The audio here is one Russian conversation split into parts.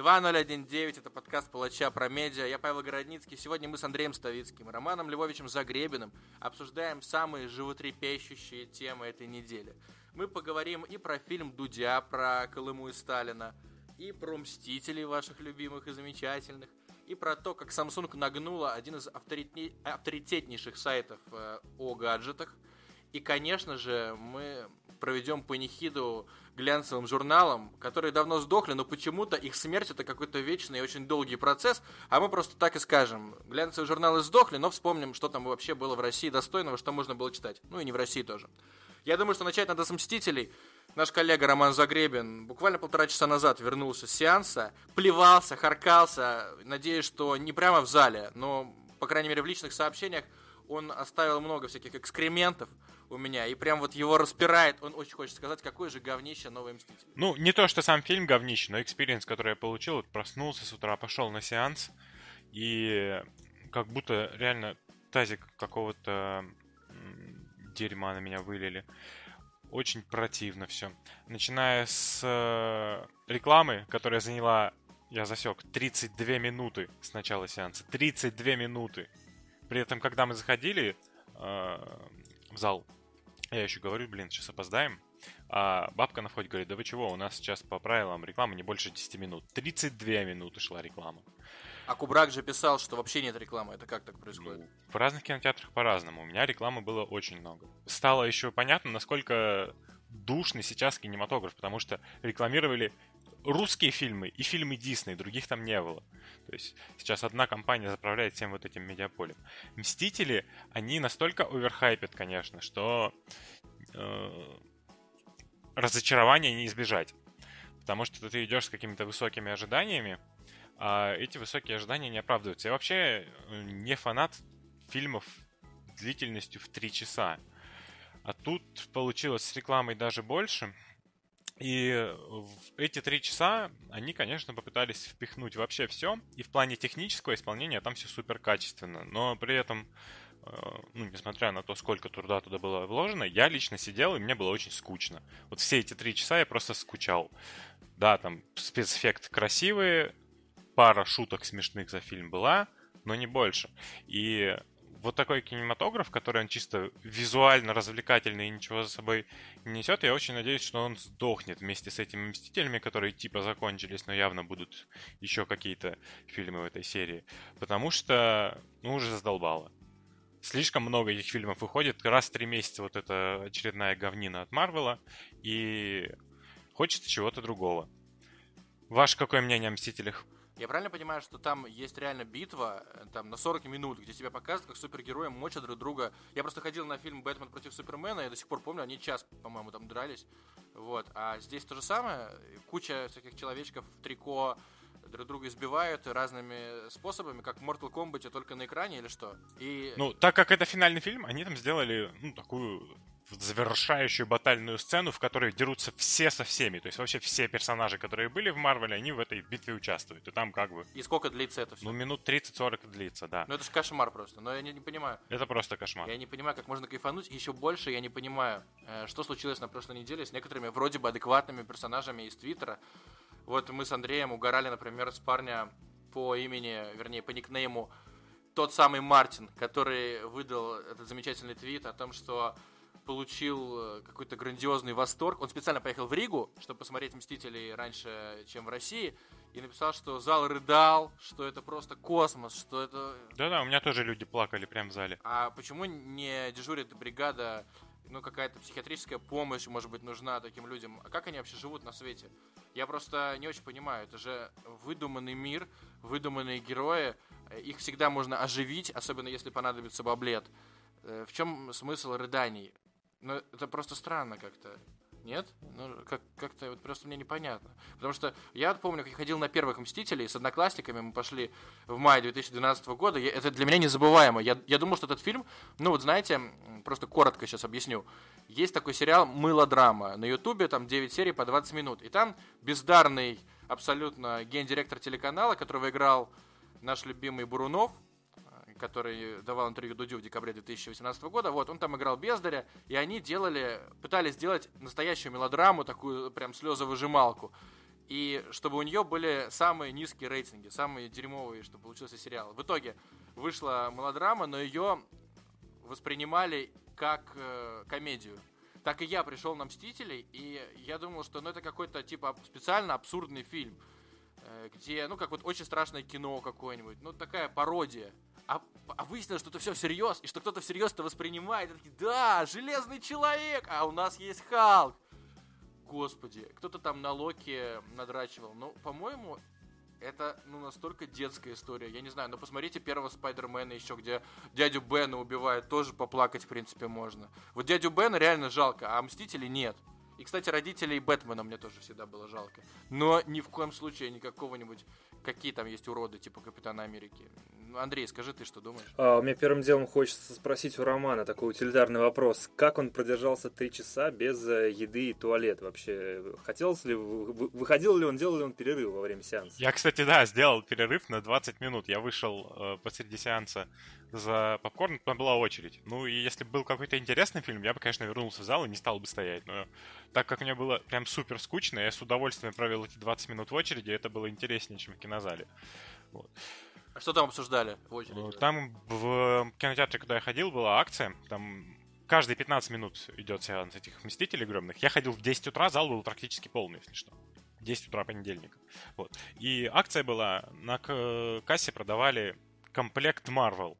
2019, это подкаст Палача про медиа. Я Павел Городницкий. Сегодня мы с Андреем Ставицким Романом Львовичем Загребиным обсуждаем самые животрепещущие темы этой недели. Мы поговорим и про фильм Дудя, про Колыму и Сталина, и про Мстителей ваших любимых и замечательных, и про то, как Samsung нагнула один из авторитетнейших сайтов э, о гаджетах. И, конечно же, мы проведем панихиду глянцевым журналам, которые давно сдохли, но почему-то их смерть это какой-то вечный и очень долгий процесс, а мы просто так и скажем. Глянцевые журналы сдохли, но вспомним, что там вообще было в России достойного, что можно было читать. Ну и не в России тоже. Я думаю, что начать надо с «Мстителей». Наш коллега Роман Загребин буквально полтора часа назад вернулся с сеанса, плевался, харкался, надеюсь, что не прямо в зале, но, по крайней мере, в личных сообщениях он оставил много всяких экскрементов у меня, и прям вот его распирает. Он очень хочет сказать, какое же говнище новый Мститель. Ну, не то, что сам фильм говнище, но experience, который я получил, вот проснулся с утра, пошел на сеанс, и как будто реально тазик какого-то дерьма на меня вылили. Очень противно все. Начиная с э, рекламы, которая заняла, я засек, 32 минуты с начала сеанса. 32 минуты. При этом, когда мы заходили э, в зал, я еще говорю, блин, сейчас опоздаем. А бабка на входе говорит, да вы чего, у нас сейчас по правилам реклама не больше 10 минут. 32 минуты шла реклама. А Кубрак же писал, что вообще нет рекламы. Это как так происходит? Ну, в разных кинотеатрах по-разному. У меня рекламы было очень много. Стало еще понятно, насколько душный сейчас кинематограф, потому что рекламировали русские фильмы и фильмы Дисней, других там не было. То есть сейчас одна компания заправляет всем вот этим медиаполем. Мстители, они настолько оверхайпят, конечно, что э, разочарования не избежать. Потому что ты идешь с какими-то высокими ожиданиями, а эти высокие ожидания не оправдываются. Я вообще э, не фанат фильмов длительностью в 3 часа. А тут получилось с рекламой даже больше. И эти три часа они, конечно, попытались впихнуть вообще все. И в плане технического исполнения там все супер качественно. Но при этом, э, ну, несмотря на то, сколько труда туда было вложено, я лично сидел, и мне было очень скучно. Вот все эти три часа я просто скучал. Да, там спецэффект красивые, пара шуток смешных за фильм была, но не больше. И вот такой кинематограф, который он чисто визуально развлекательный и ничего за собой не несет, я очень надеюсь, что он сдохнет вместе с этими Мстителями, которые типа закончились, но явно будут еще какие-то фильмы в этой серии. Потому что, ну, уже задолбало. Слишком много этих фильмов выходит. Раз в три месяца вот эта очередная говнина от Марвела. И хочется чего-то другого. Ваше какое мнение о Мстителях? Я правильно понимаю, что там есть реально битва, э, там, на 40 минут, где тебя показывают, как супергерои мочат друг друга. Я просто ходил на фильм «Бэтмен против Супермена», я до сих пор помню, они час, по-моему, там дрались. Вот. А здесь то же самое, куча всяких человечков в трико, друг друга избивают разными способами, как в Mortal Kombat, только на экране или что? И... Ну, так как это финальный фильм, они там сделали, ну, такую завершающую батальную сцену, в которой дерутся все со всеми. То есть вообще все персонажи, которые были в Марвеле, они в этой битве участвуют. И там как бы... И сколько длится это все? Ну, минут 30-40 длится, да. Ну, это же кошмар просто. Но я не, не понимаю. Это просто кошмар. Я не понимаю, как можно кайфануть. Еще больше я не понимаю, э, что случилось на прошлой неделе с некоторыми вроде бы адекватными персонажами из Твиттера. Вот мы с Андреем угорали, например, с парня по имени, вернее, по никнейму тот самый Мартин, который выдал этот замечательный твит о том, что получил э, какой-то грандиозный восторг. Он специально поехал в Ригу, чтобы посмотреть «Мстителей» раньше, чем в России, и написал, что зал рыдал, что это просто космос, что это... Да-да, у меня тоже люди плакали прямо в зале. А почему не дежурит бригада, ну, какая-то психиатрическая помощь, может быть, нужна таким людям? А как они вообще живут на свете? Я просто не очень понимаю. Это же выдуманный мир, выдуманные герои. Их всегда можно оживить, особенно если понадобится баблет. Э, в чем смысл рыданий? Ну, это просто странно как-то. Нет? Ну, как- как-то вот просто мне непонятно. Потому что я помню, как я ходил на первых «Мстителей» с одноклассниками, мы пошли в мае 2012 года, я, это для меня незабываемо. Я, я думал, что этот фильм, ну вот знаете, просто коротко сейчас объясню. Есть такой сериал «Мылодрама» на ютубе, там 9 серий по 20 минут. И там бездарный абсолютно гендиректор телеканала, которого играл наш любимый Бурунов, который давал интервью Дудю в декабре 2018 года, вот, он там играл Бездаря, и они делали, пытались сделать настоящую мелодраму, такую прям слезовыжималку. и чтобы у нее были самые низкие рейтинги, самые дерьмовые, чтобы получился сериал. В итоге вышла мелодрама, но ее воспринимали как э, комедию. Так и я пришел на Мстителей, и я думал, что ну, это какой-то типа специально абсурдный фильм, э, где, ну, как вот очень страшное кино какое-нибудь, ну, такая пародия. А, а выяснилось, что это все всерьез, и что кто-то всерьез это воспринимает. И такие, да, железный человек, а у нас есть Халк господи, кто-то там на Локи надрачивал. Ну, по-моему, это ну настолько детская история. Я не знаю, но посмотрите первого Спайдермена еще, где дядю Бена убивают, тоже поплакать, в принципе, можно. Вот дядю Бена реально жалко, а Мстителей нет. И, кстати, родителей Бэтмена мне тоже всегда было жалко. Но ни в коем случае не какого-нибудь какие там есть уроды, типа Капитана Америки. Ну, Андрей, скажи ты, что думаешь? А, у меня первым делом хочется спросить у Романа такой утилитарный вопрос. Как он продержался три часа без э, еды и туалет вообще? Хотелось ли, выходил ли он, делал ли он перерыв во время сеанса? Я, кстати, да, сделал перерыв на 20 минут. Я вышел э, посреди сеанса за попкорн, там была очередь. Ну, и если бы был какой-то интересный фильм, я бы, конечно, вернулся в зал и не стал бы стоять. Но так как мне было прям супер скучно, я с удовольствием провел эти 20 минут в очереди, это было интереснее, чем в кинозале. Вот. А что там обсуждали в очереди? Ну, там в кинотеатре, куда я ходил, была акция. Там каждые 15 минут идет сеанс этих Мстителей огромных. Я ходил в 10 утра, зал был практически полный, если что. 10 утра понедельника. Вот. И акция была, на кассе продавали комплект Marvel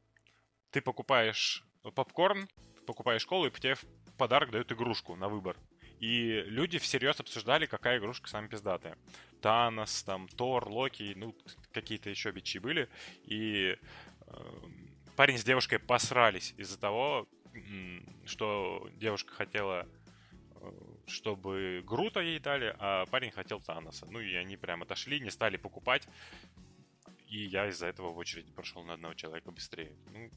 ты покупаешь попкорн, покупаешь колу, и тебе в подарок дают игрушку на выбор. И люди всерьез обсуждали, какая игрушка самая пиздатая. Танос, там, Тор, Локи, ну, какие-то еще бичи были. И э, парень с девушкой посрались из-за того, что девушка хотела, э, чтобы Грута ей дали, а парень хотел Таноса. Ну и они прям отошли, не стали покупать. И я из-за этого в очереди прошел на одного человека быстрее. Ну,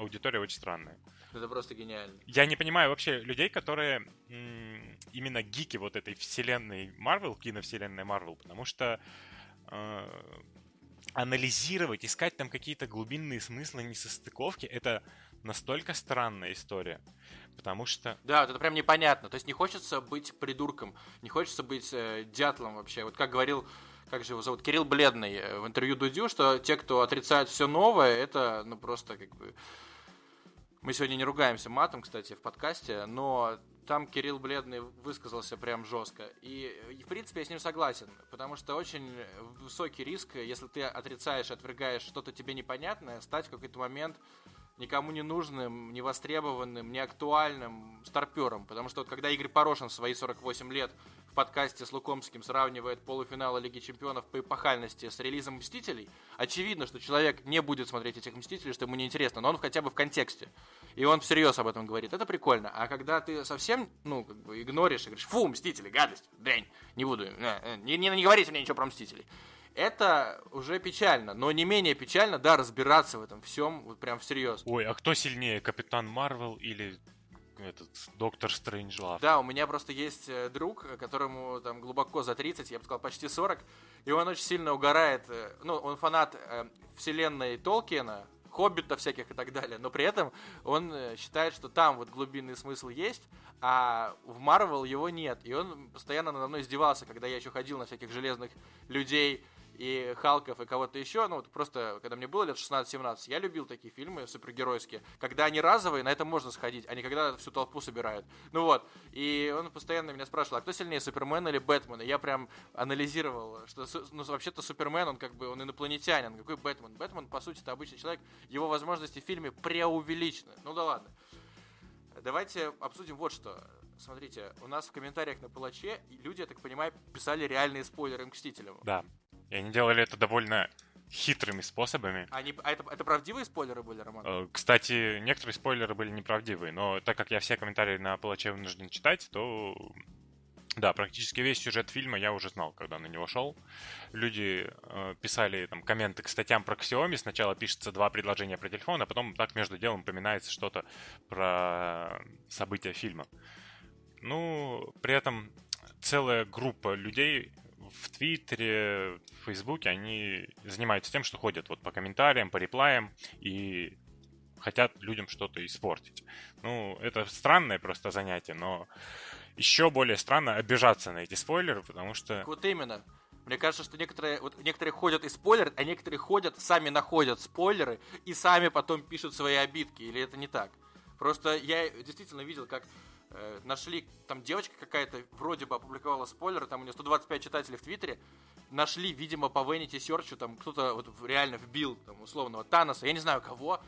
аудитория очень странная. Это просто гениально. Я не понимаю вообще людей, которые м- именно гики вот этой вселенной Марвел, киновселенной Марвел, потому что э- анализировать, искать там какие-то глубинные смыслы, несостыковки, это настолько странная история. Потому что... Да, вот это прям непонятно. То есть не хочется быть придурком, не хочется быть э, дятлом вообще. Вот как говорил как же его зовут, Кирилл Бледный э, в интервью Дудю, что те, кто отрицают все новое, это, ну, просто как бы мы сегодня не ругаемся матом, кстати, в подкасте, но там Кирилл Бледный высказался прям жестко. И, в принципе, я с ним согласен, потому что очень высокий риск, если ты отрицаешь, отвергаешь что-то тебе непонятное, стать в какой-то момент никому не нужным, невостребованным, неактуальным старпером. Потому что вот когда Игорь Порошин в свои 48 лет в подкасте с Лукомским сравнивает полуфиналы Лиги Чемпионов по эпохальности с релизом «Мстителей», очевидно, что человек не будет смотреть этих «Мстителей», что ему неинтересно, но он хотя бы в контексте. И он всерьез об этом говорит. Это прикольно. А когда ты совсем, ну, как бы игноришь и говоришь, фу, «Мстители», гадость, дрянь, не буду, не, э, не, не, не говорите мне ничего про «Мстителей». Это уже печально, но не менее печально, да, разбираться в этом всем вот прям всерьез. Ой, а кто сильнее, Капитан Марвел или этот Доктор Стрэнджлав. Да, у меня просто есть э, друг, которому там глубоко за 30, я бы сказал, почти 40, и он очень сильно угорает, э, ну, он фанат э, вселенной Толкиена, хоббита всяких и так далее, но при этом он э, считает, что там вот глубинный смысл есть, а в Марвел его нет. И он постоянно надо мной издевался, когда я еще ходил на всяких железных людей, и Халков, и кого-то еще, ну, вот просто, когда мне было лет 16-17, я любил такие фильмы супергеройские, когда они разовые, на это можно сходить, а не когда всю толпу собирают. Ну вот, и он постоянно меня спрашивал, а кто сильнее, Супермен или Бэтмен? И я прям анализировал, что, ну, вообще-то Супермен, он как бы, он инопланетянин, какой Бэтмен? Бэтмен, по сути, это обычный человек, его возможности в фильме преувеличены. Ну да ладно. Давайте обсудим вот что. Смотрите, у нас в комментариях на Палаче люди, я так понимаю, писали реальные спойлеры Мстителям. Да. И они делали это довольно хитрыми способами. Они, а это, это правдивые спойлеры были, Роман? Э, кстати, некоторые спойлеры были неправдивые, но так как я все комментарии на Палаче вынужден читать, то да, практически весь сюжет фильма я уже знал, когда на него шел. Люди э, писали там комменты к статьям про Xiaomi. Сначала пишется два предложения про телефон, а потом так между делом упоминается что-то про события фильма. Ну, при этом целая группа людей в Твиттере, в Фейсбуке, они занимаются тем, что ходят вот по комментариям, по реплаям и хотят людям что-то испортить. Ну, это странное просто занятие, но еще более странно обижаться на эти спойлеры, потому что... Вот именно. Мне кажется, что некоторые, вот некоторые ходят и спойлерят, а некоторые ходят, сами находят спойлеры и сами потом пишут свои обидки. Или это не так? Просто я действительно видел, как э, нашли, там девочка какая-то вроде бы опубликовала спойлеры, там у нее 125 читателей в Твиттере, нашли, видимо, по Vanity Search, там кто-то вот реально вбил, там, условного Таноса, я не знаю кого,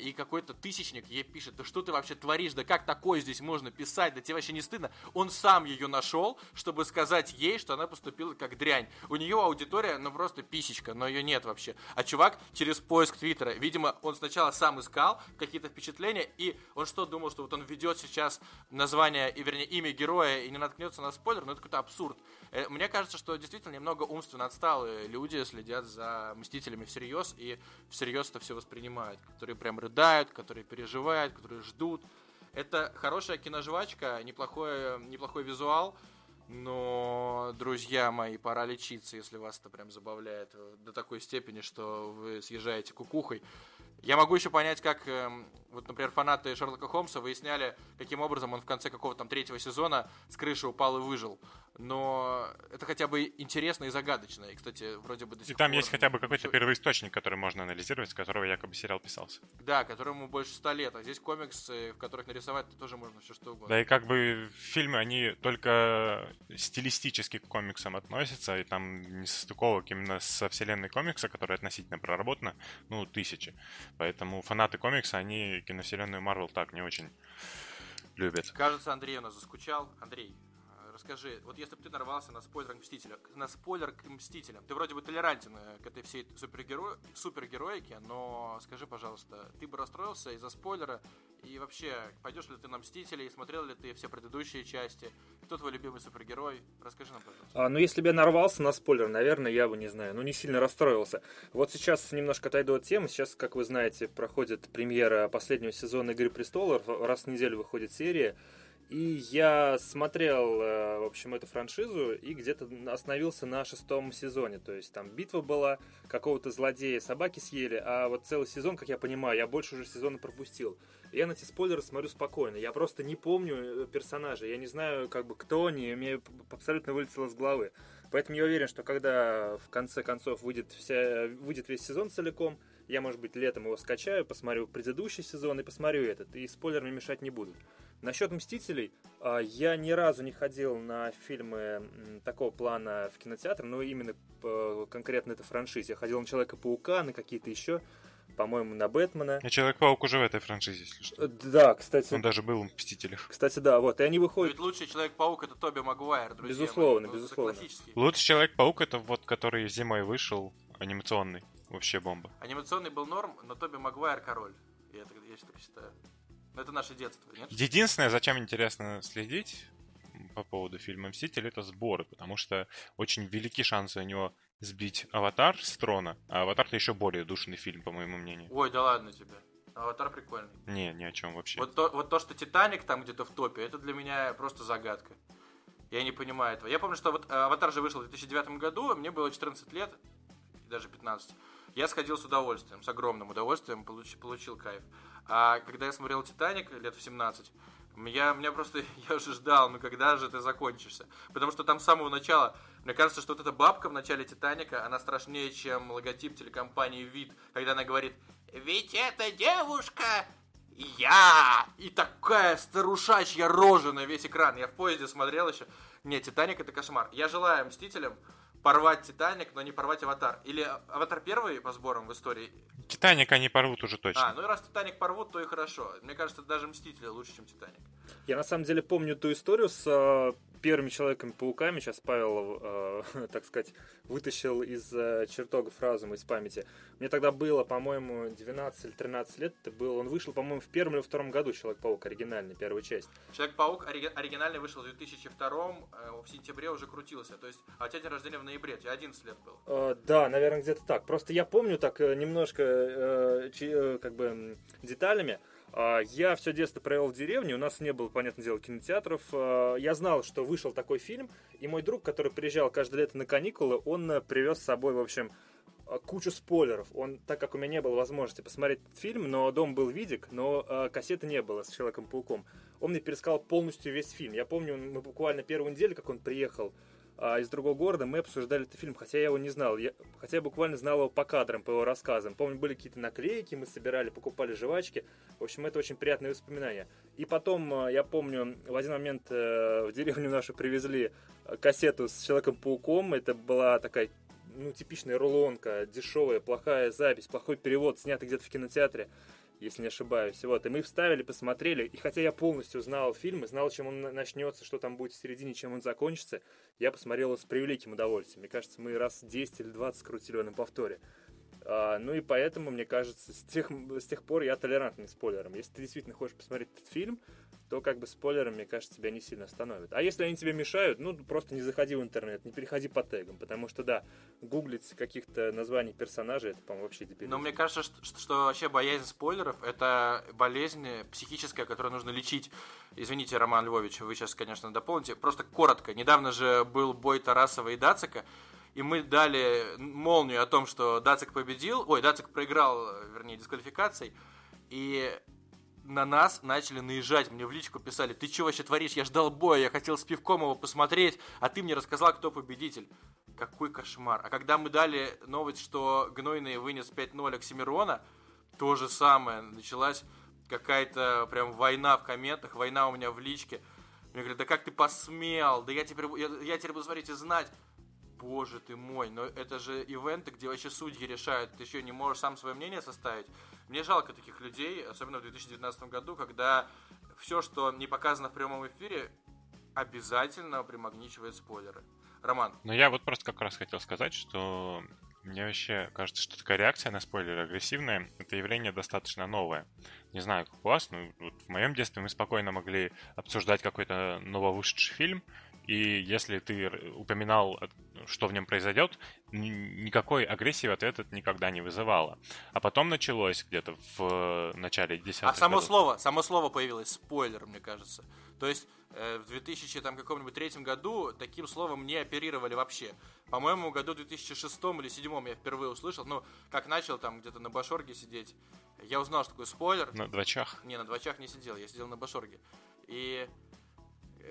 и какой-то тысячник ей пишет, да что ты вообще творишь, да как такое здесь можно писать, да тебе вообще не стыдно. Он сам ее нашел, чтобы сказать ей, что она поступила как дрянь. У нее аудитория, ну просто писечка, но ее нет вообще. А чувак через поиск Твиттера, видимо, он сначала сам искал какие-то впечатления, и он что, думал, что вот он ведет сейчас название, и вернее имя героя и не наткнется на спойлер, ну это какой-то абсурд. Э, мне кажется, что действительно немного умственно отсталые люди следят за Мстителями всерьез, и всерьез это все воспринимают, которые прям рыдают, которые переживают, которые ждут. Это хорошая киножвачка, неплохой, неплохой визуал, но, друзья мои, пора лечиться, если вас это прям забавляет до такой степени, что вы съезжаете кукухой. Я могу еще понять, как, эм, вот, например, фанаты Шерлока Холмса выясняли, каким образом он в конце какого-то там третьего сезона с крыши упал и выжил. Но это хотя бы интересно и загадочно. И, кстати, вроде бы до сих И там пор есть хотя бы какой-то первоисточник, который можно анализировать, с которого якобы сериал писался. Да, которому больше ста лет. А здесь комиксы, в которых нарисовать тоже можно все что угодно. Да и как бы фильмы, они только стилистически к комиксам относятся, и там не состыковок именно со вселенной комикса, которая относительно проработана, ну, тысячи. Поэтому фанаты комикса, они киновселенную Марвел так не очень любят. Кажется, Андрей у нас заскучал. Андрей, расскажи, вот если бы ты нарвался на спойлер к Мстителям, на спойлер к Мстителям, ты вроде бы толерантен э, к этой всей супергеро... супергероике, но скажи, пожалуйста, ты бы расстроился из-за спойлера, и вообще, пойдешь ли ты на Мстителей, смотрел ли ты все предыдущие части, кто твой любимый супергерой, расскажи нам, пожалуйста. А, ну, если бы я нарвался на спойлер, наверное, я бы, не знаю, ну, не сильно расстроился. Вот сейчас немножко отойду от темы. Сейчас, как вы знаете, проходит премьера последнего сезона «Игры престолов». Раз в неделю выходит серия. И я смотрел, э, в общем, эту франшизу и где-то остановился на шестом сезоне. То есть там битва была, какого-то злодея собаки съели, а вот целый сезон, как я понимаю, я больше уже сезона пропустил. Я на эти спойлеры смотрю спокойно. Я просто не помню э, персонажей. Я не знаю, как бы кто они. Мне абсолютно вылетело с головы. Поэтому я уверен, что когда в конце концов выйдет, вся, выйдет весь сезон целиком, я, может быть, летом его скачаю, посмотрю предыдущий сезон и посмотрю этот. И спойлерами мешать не будут. Насчет «Мстителей», а, я ни разу не ходил на фильмы такого плана в кинотеатр, но именно э, конкретно это франшизе. Я ходил на Человека-паука, на какие-то еще, по-моему, на Бэтмена. И Человек-паук уже в этой франшизе, если что. Э, Да, кстати, Он даже был в Мстителях. кстати, да, вот, и они выходят... Ведь лучший Человек-паук это Тоби Магуайр, друзья. Безусловно, мои. Безусловно. классический. Лучший Человек-паук это вот, который зимой вышел, анимационный. Вообще бомба. Анимационный был норм, но Тоби Магуайр король. Я, так, я так считаю. Но это наше детство, нет? Единственное, зачем интересно следить по поводу фильма «Мститель», это сборы, потому что очень велики шансы у него сбить «Аватар» с трона, а «Аватар»-то еще более душный фильм, по моему мнению. Ой, да ладно тебе. Аватар прикольный. Не, ни о чем вообще. Вот то, вот то, что Титаник там где-то в топе, это для меня просто загадка. Я не понимаю этого. Я помню, что вот э, Аватар же вышел в 2009 году, мне было 14 лет, даже 15. Я сходил с удовольствием, с огромным удовольствием, получ- получил кайф. А когда я смотрел Титаник лет в 17, я, меня просто, я уже ждал, ну когда же ты закончишься? Потому что там с самого начала, мне кажется, что вот эта бабка в начале Титаника, она страшнее, чем логотип телекомпании «Вид», когда она говорит «Ведь эта девушка я! И такая старушачья рожа на весь экран. Я в поезде смотрел еще. Не, Титаник это кошмар. Я желаю Мстителям порвать Титаник, но не порвать Аватар. Или Аватар первый по сборам в истории. «Титаник» они порвут уже А, точно. ну и раз Титаник порвут, то и хорошо. Мне кажется, даже Мстители лучше, чем Титаник. Я на самом деле помню ту историю с э, первыми Человеками-пауками. Сейчас Павел, э, так сказать, вытащил из э, чертогов разума, из памяти. Мне тогда было, по-моему, 12 или 13 лет. Это был, он вышел, по-моему, в первом или втором году Человек-паук, оригинальный, первая часть. Человек-паук ори- оригинальный вышел в 2002 э, в сентябре уже крутился. То есть, а у тебя день рождения в ноябре, тебе 11 лет был. Э, да, наверное, где-то так. Просто я помню так э, немножко э, чи- э, как бы деталями. А, Я все детство провел в деревне, у нас не было, понятное дело, кинотеатров. А, Я знал, что вышел такой фильм, и мой друг, который приезжал каждое лето на каникулы, он э, привез с собой, в общем, э, кучу спойлеров. Он, так как у меня не было возможности посмотреть этот фильм, но дом был видик, но кассеты не было с Человеком-пауком. Он мне пересказал полностью весь фильм. Я помню, мы буквально первую неделю, как он приехал а, из другого города, мы обсуждали этот фильм, хотя я его не знал. Я, хотя я буквально знал его по кадрам, по его рассказам. Помню, были какие-то наклейки, мы собирали, покупали жвачки. В общем, это очень приятные воспоминания. И потом, а, я помню, в один момент э, в деревню нашу привезли кассету с Человеком-пауком. Это была такая ну, типичная рулонка, дешевая, плохая запись, плохой перевод, снятый где-то в кинотеатре если не ошибаюсь. Вот, и мы вставили, посмотрели, и хотя я полностью знал фильм, и знал, чем он начнется, что там будет в середине, чем он закончится, я посмотрел его с превеликим удовольствием. Мне кажется, мы раз 10 или 20 крутили на повторе. А, ну и поэтому, мне кажется, с тех, с тех пор я толерантный спойлером. Если ты действительно хочешь посмотреть этот фильм, то как бы спойлером, мне кажется, тебя не сильно остановит. А если они тебе мешают, ну, просто не заходи в интернет, не переходи по тегам, потому что, да, гуглить каких-то названий персонажей, это, по-моему, вообще дебильно. Но мне кажется, что, что вообще боязнь спойлеров — это болезнь психическая, которую нужно лечить. Извините, Роман Львович, вы сейчас, конечно, дополните. Просто коротко. Недавно же был бой Тарасова и Дацика, и мы дали молнию о том, что Дацик победил, ой, Дацик проиграл, вернее, дисквалификацией, и на нас начали наезжать, мне в личку писали, ты что вообще творишь, я ждал боя, я хотел с пивком его посмотреть, а ты мне рассказал, кто победитель. Какой кошмар. А когда мы дали новость, что Гнойный вынес 5-0 Оксимирона, то же самое, началась какая-то прям война в комментах, война у меня в личке. Мне говорят, да как ты посмел, да я теперь, я, я теперь буду смотреть и знать. Боже ты мой, но это же ивенты, где вообще судьи решают, ты еще не можешь сам свое мнение составить. Мне жалко таких людей, особенно в 2019 году, когда все, что не показано в прямом эфире, обязательно примагничивает спойлеры. Роман. Ну, я вот просто как раз хотел сказать, что мне вообще кажется, что такая реакция на спойлеры агрессивная, это явление достаточно новое. Не знаю, как у вас, но вот в моем детстве мы спокойно могли обсуждать какой-то нововышедший фильм, и если ты упоминал, что в нем произойдет, никакой агрессии в ответ это никогда не вызывало. А потом началось где-то в начале 10 А само годов. слово, само слово появилось, спойлер, мне кажется. То есть э, в 2000 там каком-нибудь третьем году таким словом не оперировали вообще. По-моему, году 2006 или 2007 я впервые услышал, ну, как начал там где-то на Башорге сидеть, я узнал, что такое спойлер. На двочах? Не, на двочах не сидел, я сидел на Башорге. И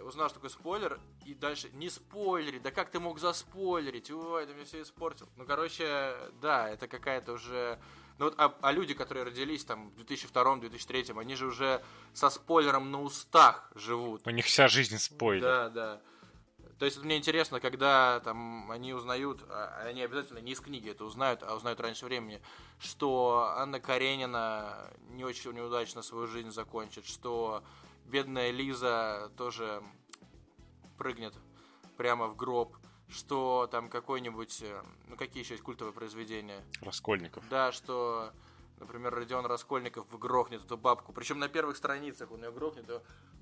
узнал, что такое спойлер, и дальше не спойлери, да как ты мог заспойлерить, ой, ты мне все испортил. Ну, короче, да, это какая-то уже... Ну вот, а, а люди, которые родились там в 2002-2003, они же уже со спойлером на устах живут. У них вся жизнь спойлер. Да, да. То есть мне интересно, когда там они узнают, а, они обязательно не из книги это узнают, а узнают раньше времени, что Анна Каренина не очень неудачно свою жизнь закончит, что бедная Лиза тоже прыгнет прямо в гроб, что там какой-нибудь, э, ну какие еще есть культовые произведения? Раскольников. Да, что, например, Родион Раскольников грохнет эту бабку, причем на первых страницах он ее грохнет,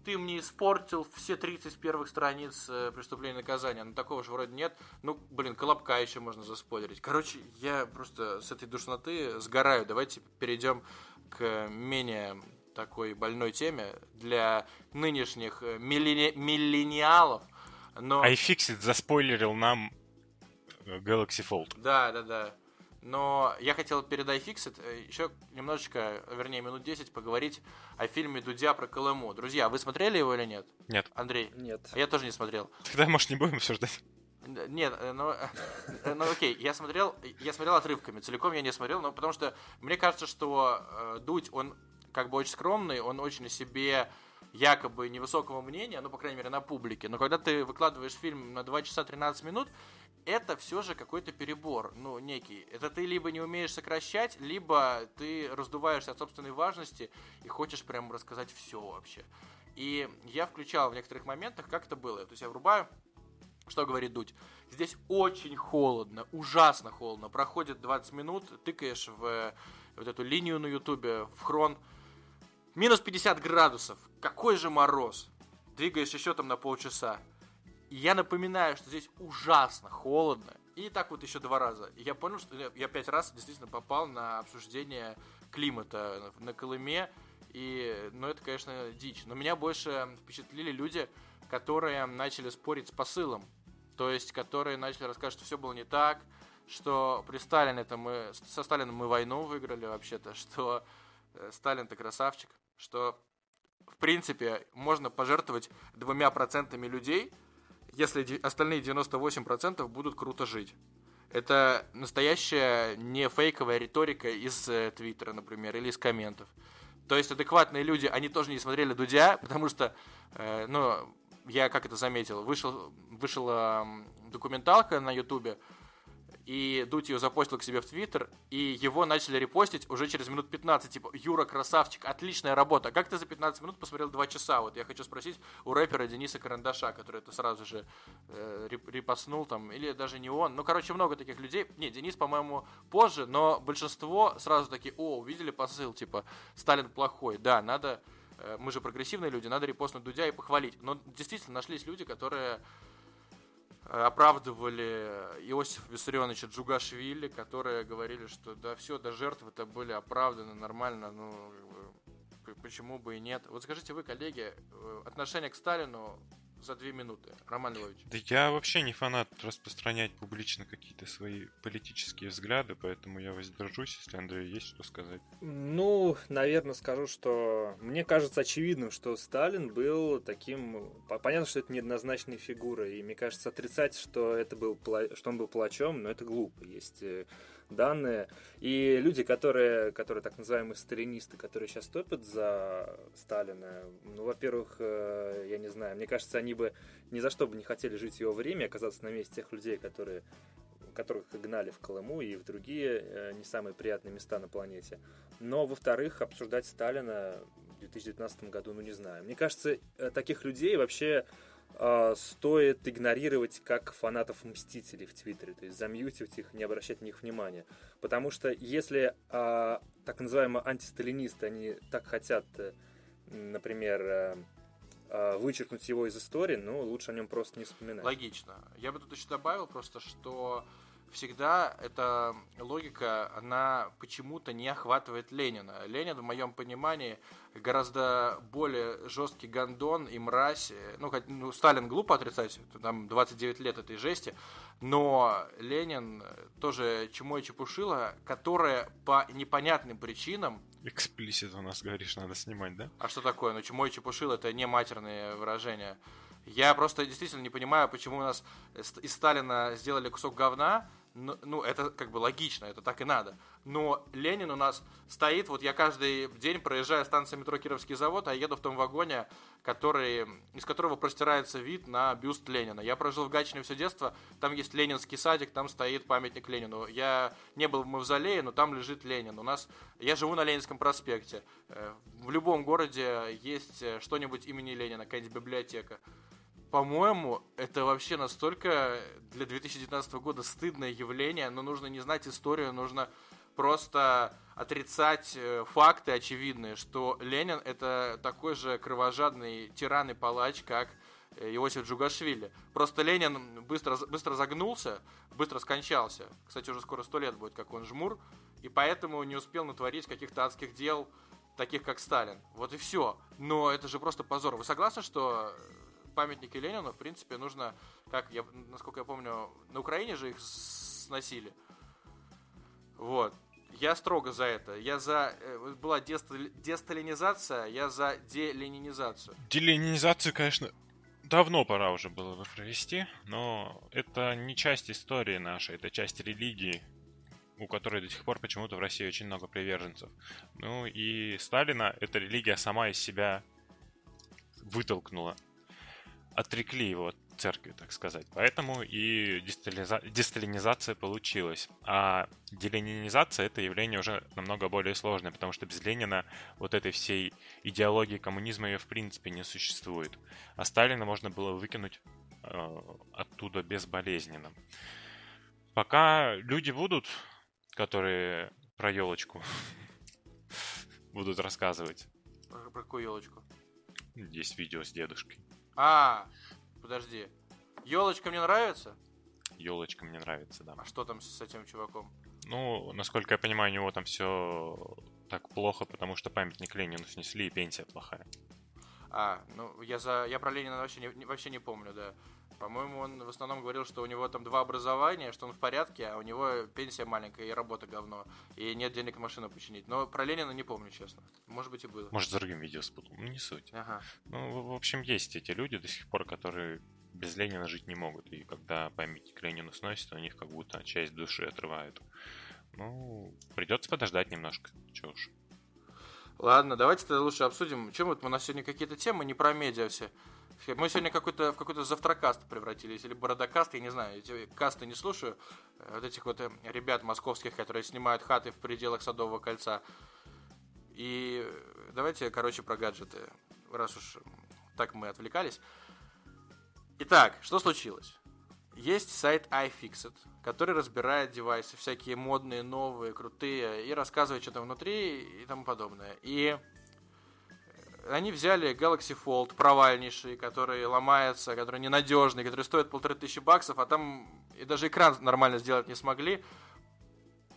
ты мне испортил все 30 первых страниц э, преступления и наказания. Ну, такого же вроде нет. Ну, блин, Колобка еще можно заспойлерить. Короче, я просто с этой душноты сгораю. Давайте перейдем к менее такой больной теме для нынешних э, миллени... миллениалов. Но... iFixit заспойлерил нам э, Galaxy Fold. Да, да, да. Но я хотел перед iFixit еще немножечко, вернее, минут 10 поговорить о фильме Дудя про Колыму. Друзья, вы смотрели его или нет? Нет. Андрей? Нет. А я тоже не смотрел. Тогда, может, не будем обсуждать? Нет, ну, ну окей, я смотрел, я смотрел отрывками, целиком я не смотрел, но потому что мне кажется, что э, Дудь, он как бы очень скромный, он очень о себе якобы невысокого мнения, ну, по крайней мере, на публике. Но когда ты выкладываешь фильм на 2 часа 13 минут, это все же какой-то перебор, ну, некий. Это ты либо не умеешь сокращать, либо ты раздуваешься от собственной важности и хочешь прям рассказать все вообще. И я включал в некоторых моментах, как это было. То есть я врубаю, что говорит Дудь? Здесь очень холодно, ужасно холодно. Проходит 20 минут, тыкаешь в вот эту линию на ютубе, в хрон, Минус 50 градусов. Какой же мороз. Двигаешь еще там на полчаса. И я напоминаю, что здесь ужасно холодно. И так вот еще два раза. И я понял, что я пять раз действительно попал на обсуждение климата на Колыме. И, ну, это, конечно, дичь. Но меня больше впечатлили люди, которые начали спорить с посылом. То есть, которые начали рассказывать, что все было не так, что при Сталине это мы, со Сталином мы войну выиграли вообще-то, что э, Сталин-то красавчик что, в принципе, можно пожертвовать двумя процентами людей, если остальные 98% будут круто жить. Это настоящая не фейковая риторика из э, Твиттера, например, или из комментов. То есть адекватные люди, они тоже не смотрели Дудя, потому что, э, ну, я как это заметил, вышел, вышла документалка на Ютубе, и Дудь ее запостил к себе в Твиттер, и его начали репостить уже через минут 15, типа, Юра, красавчик, отличная работа. Как ты за 15 минут посмотрел 2 часа? Вот я хочу спросить у рэпера Дениса Карандаша, который это сразу же э, репостнул там, или даже не он. Ну, короче, много таких людей. Не, Денис, по-моему, позже, но большинство сразу такие, о, увидели посыл, типа, Сталин плохой. Да, надо, э, мы же прогрессивные люди, надо репостнуть Дудя и похвалить. Но действительно нашлись люди, которые оправдывали Иосифа Виссарионовича Джугашвили, которые говорили, что да все, да жертвы это были оправданы нормально, ну почему бы и нет. Вот скажите вы, коллеги, э, отношение к Сталину за две минуты. Роман Львович. Да я вообще не фанат распространять публично какие-то свои политические взгляды, поэтому я воздержусь, если Андрей есть что сказать. Ну, наверное, скажу, что мне кажется очевидным, что Сталин был таким... Понятно, что это неоднозначная фигура, и мне кажется отрицать, что, это был, что он был палачом, но это глупо. Есть э, данные. И люди, которые, которые так называемые сталинисты, которые сейчас топят за Сталина, ну, во-первых, э, я не знаю, мне кажется, они бы ни за что бы не хотели жить его время, оказаться на месте тех людей, которые которых гнали в Колыму и в другие э, не самые приятные места на планете. Но, во-вторых, обсуждать Сталина в 2019 году, ну не знаю. Мне кажется, э, таких людей вообще э, стоит игнорировать как фанатов Мстителей в Твиттере, то есть замьютить их, не обращать на них внимания. Потому что если э, так называемые антисталинисты, они так хотят, э, например, э, э, вычеркнуть его из истории, ну, лучше о нем просто не вспоминать. Логично. Я бы тут еще добавил просто, что всегда эта логика, она почему-то не охватывает Ленина. Ленин, в моем понимании, гораздо более жесткий гондон и мразь. Ну, хоть, ну, Сталин глупо отрицать, там 29 лет этой жести, но Ленин тоже чему и чепушила, которая по непонятным причинам... Эксплисит у нас, говоришь, надо снимать, да? А что такое? Ну, чему и чепушила, это не матерные выражения. Я просто действительно не понимаю, почему у нас из Сталина сделали кусок говна, ну, это как бы логично, это так и надо. Но Ленин у нас стоит, вот я каждый день проезжаю станцию метро Кировский завод, а еду в том вагоне, который, из которого простирается вид на бюст Ленина. Я прожил в Гатчине все детство, там есть ленинский садик, там стоит памятник Ленину. Я не был в мавзолее, но там лежит Ленин. У нас, я живу на Ленинском проспекте. Э, в любом городе есть э, что-нибудь имени Ленина, какая-нибудь библиотека по-моему, это вообще настолько для 2019 года стыдное явление, но нужно не знать историю, нужно просто отрицать э, факты очевидные, что Ленин это такой же кровожадный тиран и палач, как э, Иосиф Джугашвили. Просто Ленин быстро, быстро загнулся, быстро скончался. Кстати, уже скоро сто лет будет, как он жмур, и поэтому не успел натворить каких-то адских дел, таких как Сталин. Вот и все. Но это же просто позор. Вы согласны, что памятники Ленину, в принципе, нужно, как я, насколько я помню, на Украине же их сносили. Вот. Я строго за это. Я за... Э, была десталинизация, я за деленинизацию. Деленинизацию, конечно, давно пора уже было бы провести, но это не часть истории нашей, это часть религии, у которой до сих пор почему-то в России очень много приверженцев. Ну и Сталина эта религия сама из себя вытолкнула отрекли его от церкви, так сказать. Поэтому и десталинизация получилась. А деленинизация это явление уже намного более сложное, потому что без Ленина вот этой всей идеологии коммунизма ее в принципе не существует. А Сталина можно было выкинуть э, оттуда безболезненно. Пока люди будут, которые про елочку будут рассказывать. Про какую елочку? Есть видео с дедушкой. А, подожди. Елочка мне нравится? Елочка мне нравится, да. А что там с этим чуваком? Ну, насколько я понимаю, у него там все так плохо, потому что памятник Ленину снесли и пенсия плохая. А, ну я за я про Ленина вообще не, вообще не помню, да. По-моему, он в основном говорил, что у него там два образования, что он в порядке, а у него пенсия маленькая и работа говно. И нет денег машину починить. Но про Ленина не помню, честно. Может быть и было. Может, с другим видео спутал. Ну, не суть. Ага. Ну, в общем, есть эти люди до сих пор, которые без Ленина жить не могут. И когда памятник Ленину сносит, у них как будто часть души отрывают. Ну, придется подождать немножко. Чего уж. Ладно, давайте тогда лучше обсудим. Чем вот у нас сегодня какие-то темы не про медиа все. Мы сегодня какой-то, в какой-то завтракаст превратились, или бородокаст, я не знаю, эти касты не слушаю. Э, вот этих вот э, ребят московских, которые снимают хаты в пределах Садового кольца. И давайте, короче, про гаджеты, раз уж так мы отвлекались. Итак, что случилось? Есть сайт iFixit, который разбирает девайсы, всякие модные, новые, крутые, и рассказывает, что там внутри и тому подобное. И они взяли Galaxy Fold провальнейший, который ломается, который ненадежный, который стоит полторы тысячи баксов, а там и даже экран нормально сделать не смогли.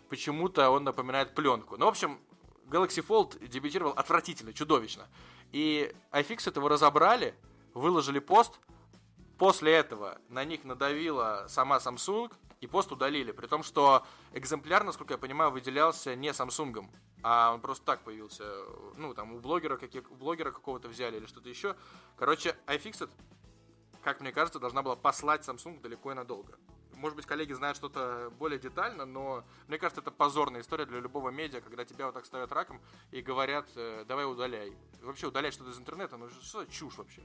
Почему-то он напоминает пленку. Ну, в общем, Galaxy Fold дебютировал отвратительно, чудовищно. И iFixit его разобрали, выложили пост. После этого на них надавила сама Samsung, и пост удалили. При том, что экземпляр, насколько я понимаю, выделялся не Samsung, а он просто так появился. Ну, там у блогера, каких, у блогера какого-то взяли или что-то еще. Короче, iFixit, как мне кажется, должна была послать Samsung далеко и надолго. Может быть, коллеги знают что-то более детально, но мне кажется, это позорная история для любого медиа, когда тебя вот так ставят раком и говорят, э, давай удаляй. Вообще удалять что-то из интернета, ну что чушь вообще?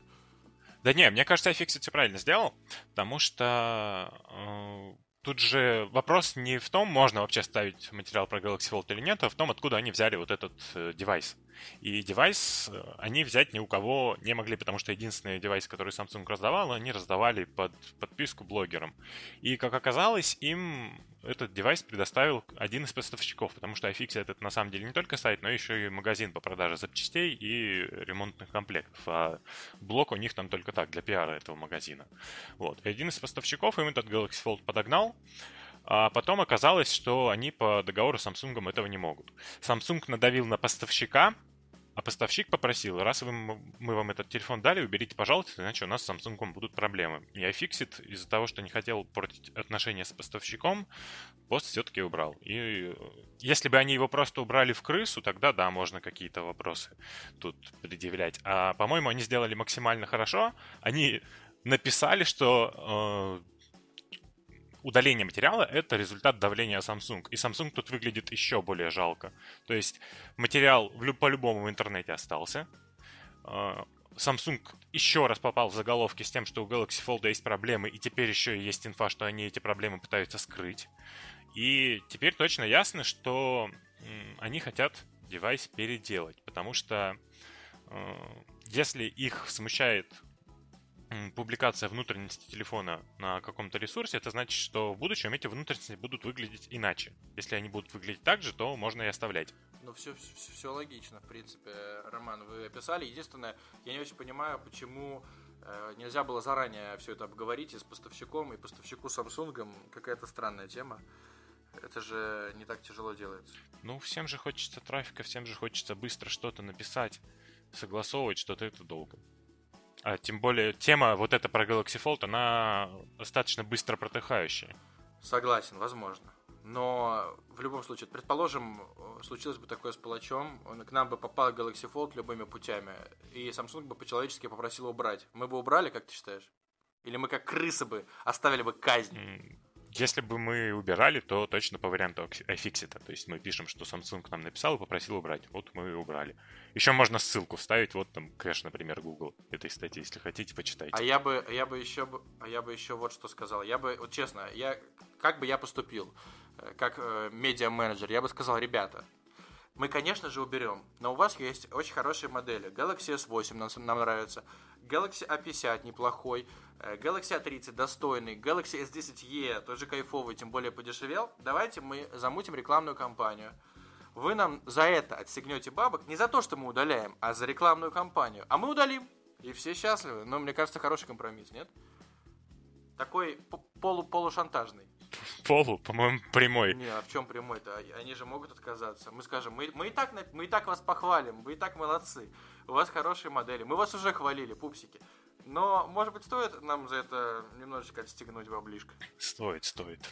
Да не, мне кажется, iFixit все правильно сделал, потому что э, Тут же вопрос не в том, можно вообще ставить материал про Galaxy Fold или нет, а в том, откуда они взяли вот этот э, девайс. И девайс э, они взять ни у кого не могли, потому что единственный девайс, который Samsung раздавал, они раздавали под подписку блогерам. И, как оказалось, им этот девайс предоставил один из поставщиков, потому что iFixit это на самом деле не только сайт, но еще и магазин по продаже запчастей и ремонтных комплектов. А блок у них там только так, для пиара этого магазина. Вот. И один из поставщиков им этот Galaxy Fold подогнал, а потом оказалось, что они по договору с Samsung этого не могут. Samsung надавил на поставщика, а поставщик попросил, раз вы, мы вам этот телефон дали, уберите, пожалуйста, иначе у нас с Samsung будут проблемы. И iFixit из-за того, что не хотел портить отношения с поставщиком, пост все-таки убрал. И если бы они его просто убрали в крысу, тогда да, можно какие-то вопросы тут предъявлять. А, по-моему, они сделали максимально хорошо. Они написали, что э, удаление материала — это результат давления Samsung. И Samsung тут выглядит еще более жалко. То есть материал по-любому в интернете остался. А, Samsung еще раз попал в заголовки с тем, что у Galaxy Fold есть проблемы, и теперь еще есть инфа, что они эти проблемы пытаются скрыть. И теперь точно ясно, что они хотят девайс переделать, потому что э, если их смущает публикация внутренности телефона на каком-то ресурсе, это значит, что в будущем эти внутренности будут выглядеть иначе. Если они будут выглядеть так же, то можно и оставлять. Ну, все, все, все логично, в принципе, Роман, вы описали. Единственное, я не очень понимаю, почему э, нельзя было заранее все это обговорить и с поставщиком, и поставщику Samsung. Какая-то странная тема. Это же не так тяжело делается. Ну, всем же хочется трафика, всем же хочется быстро что-то написать, согласовывать что-то это долго. А тем более тема вот эта про Galaxy Fold, она достаточно быстро протыхающая. Согласен, возможно. Но в любом случае, предположим, случилось бы такое с палачом, он к нам бы попал Galaxy Fold любыми путями, и Samsung бы по-человечески попросил убрать. Мы бы убрали, как ты считаешь? Или мы как крысы бы оставили бы казнь? Если бы мы убирали, то точно по варианту iFixit. То есть мы пишем, что Samsung нам написал и попросил убрать. Вот мы убрали. Еще можно ссылку вставить, вот там кэш, например, Google этой статьи, если хотите, почитайте. А я бы, я бы еще, а я бы еще вот что сказал. Я бы, вот честно, я, как бы я поступил, э, как э, медиа-менеджер, я бы сказал, ребята, мы, конечно же, уберем, но у вас есть очень хорошие модели. Galaxy S8 нам, нам нравится, Galaxy A50 неплохой, э, Galaxy A30 достойный, Galaxy S10e тоже кайфовый, тем более подешевел. Давайте мы замутим рекламную кампанию. Вы нам за это отстегнете бабок не за то, что мы удаляем, а за рекламную кампанию. А мы удалим. И все счастливы. Но мне кажется, хороший компромисс, нет? Такой полу полушантажный. Полу, по-моему, прямой. Не, а в чем прямой-то? Они же могут отказаться. Мы скажем, мы, мы, и так, мы и так вас похвалим, вы и так молодцы. У вас хорошие модели. Мы вас уже хвалили, пупсики. Но, может быть, стоит нам за это немножечко отстегнуть баблишко? Стоит, стоит.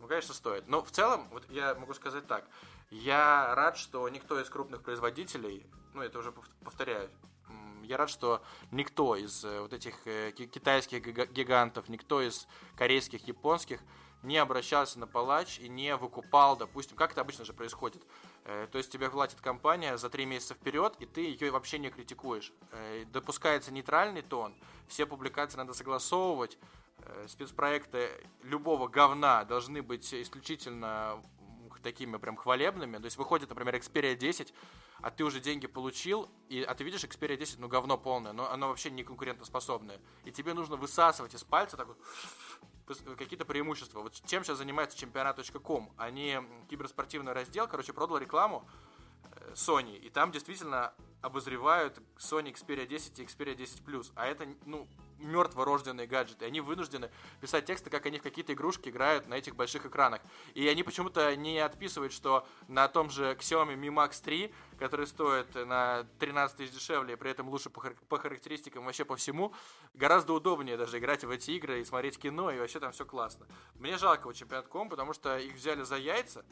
Ну, конечно, стоит. Но в целом, вот я могу сказать так. Я рад, что никто из крупных производителей, ну, это уже повторяю, Я рад, что никто из э, вот этих э, китайских гигантов, никто из корейских, японских не обращался на палач и не выкупал, допустим, как это обычно же происходит. Э, то есть тебе платит компания за три месяца вперед, и ты ее вообще не критикуешь. Допускается нейтральный тон, все публикации надо согласовывать, спецпроекты любого говна должны быть исключительно такими прям хвалебными. То есть выходит, например, Xperia 10, а ты уже деньги получил, и, а ты видишь Xperia 10, ну говно полное, но оно вообще не конкурентоспособное. И тебе нужно высасывать из пальца так вот какие-то преимущества. Вот чем сейчас занимается чемпионат.ком? Они киберспортивный раздел, короче, продал рекламу э, Sony, и там действительно обозревают Sony Xperia 10 и Xperia 10 Plus. А это, ну, мертворожденные гаджеты. Они вынуждены писать тексты, как они в какие-то игрушки играют на этих больших экранах. И они почему-то не отписывают, что на том же Xiaomi Mi Max 3, который стоит на 13 тысяч дешевле, при этом лучше по, хар- по характеристикам, вообще по всему, гораздо удобнее даже играть в эти игры и смотреть кино, и вообще там все классно. Мне жалко вот чемпионат.ком, потому что их взяли за яйца,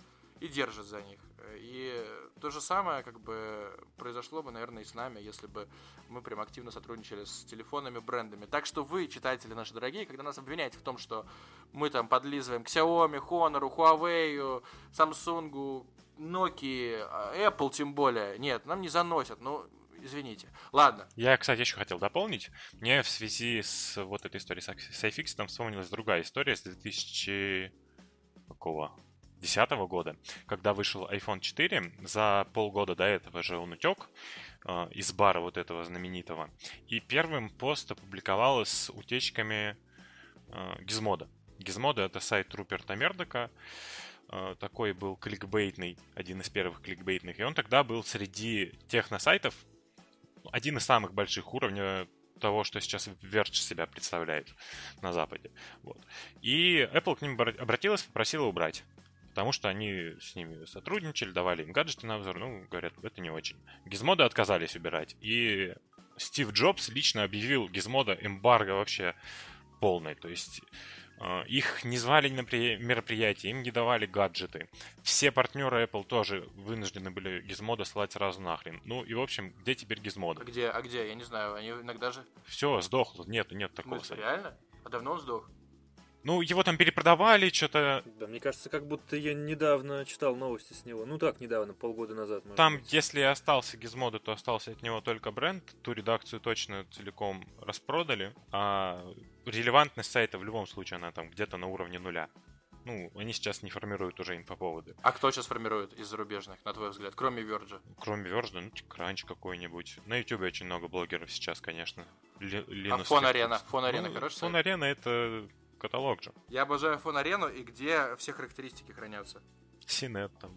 и держит за них. И то же самое как бы произошло бы, наверное, и с нами, если бы мы прям активно сотрудничали с телефонами, брендами. Так что вы, читатели наши дорогие, когда нас обвиняете в том, что мы там подлизываем к Xiaomi, Honor, Huawei, Samsung, Nokia, Apple тем более. Нет, нам не заносят. Ну, извините. Ладно. Я, кстати, еще хотел дополнить. Мне в связи с вот этой историей с iFix там вспомнилась другая история с 2000... Какого? 2010 года, когда вышел iPhone 4, за полгода до этого же он утек э, из бара вот этого знаменитого. И первым пост опубликовалось с утечками э, Gizmodo. Gizmodo это сайт Руперта Мердока. Э, такой был кликбейтный, один из первых кликбейтных. И он тогда был среди техносайтов один из самых больших уровней того, что сейчас Verge себя представляет на Западе. Вот. И Apple к ним обратилась, попросила убрать потому что они с ними сотрудничали, давали им гаджеты на обзор, ну, говорят, это не очень. Гизмоды отказались убирать, и Стив Джобс лично объявил Гизмода эмбарго вообще полной, то есть э, их не звали на мероприятия, им не давали гаджеты. Все партнеры Apple тоже вынуждены были Гизмода слать сразу нахрен. Ну и, в общем, где теперь Гизмода? А где? А где? Я не знаю, они иногда же... Все, сдохло, нет, нет такого. Ну, реально? А давно он сдох? Ну, его там перепродавали, что-то... Да, мне кажется, как будто я недавно читал новости с него. Ну так, недавно, полгода назад. Там, быть. если остался Гизмода, то остался от него только бренд. Ту редакцию точно целиком распродали. А релевантность сайта в любом случае, она там где-то на уровне нуля. Ну, они сейчас не формируют уже инфоповоды. А кто сейчас формирует из зарубежных, на твой взгляд, кроме Верджа? Кроме Верджа, ну, Кранч какой-нибудь. На Ютубе очень много блогеров сейчас, конечно. Ли, а Фон Арена? Фон Арена, ну, короче. Фон Арена это каталог же. Я обожаю фон арену и где все характеристики хранятся. Синет там.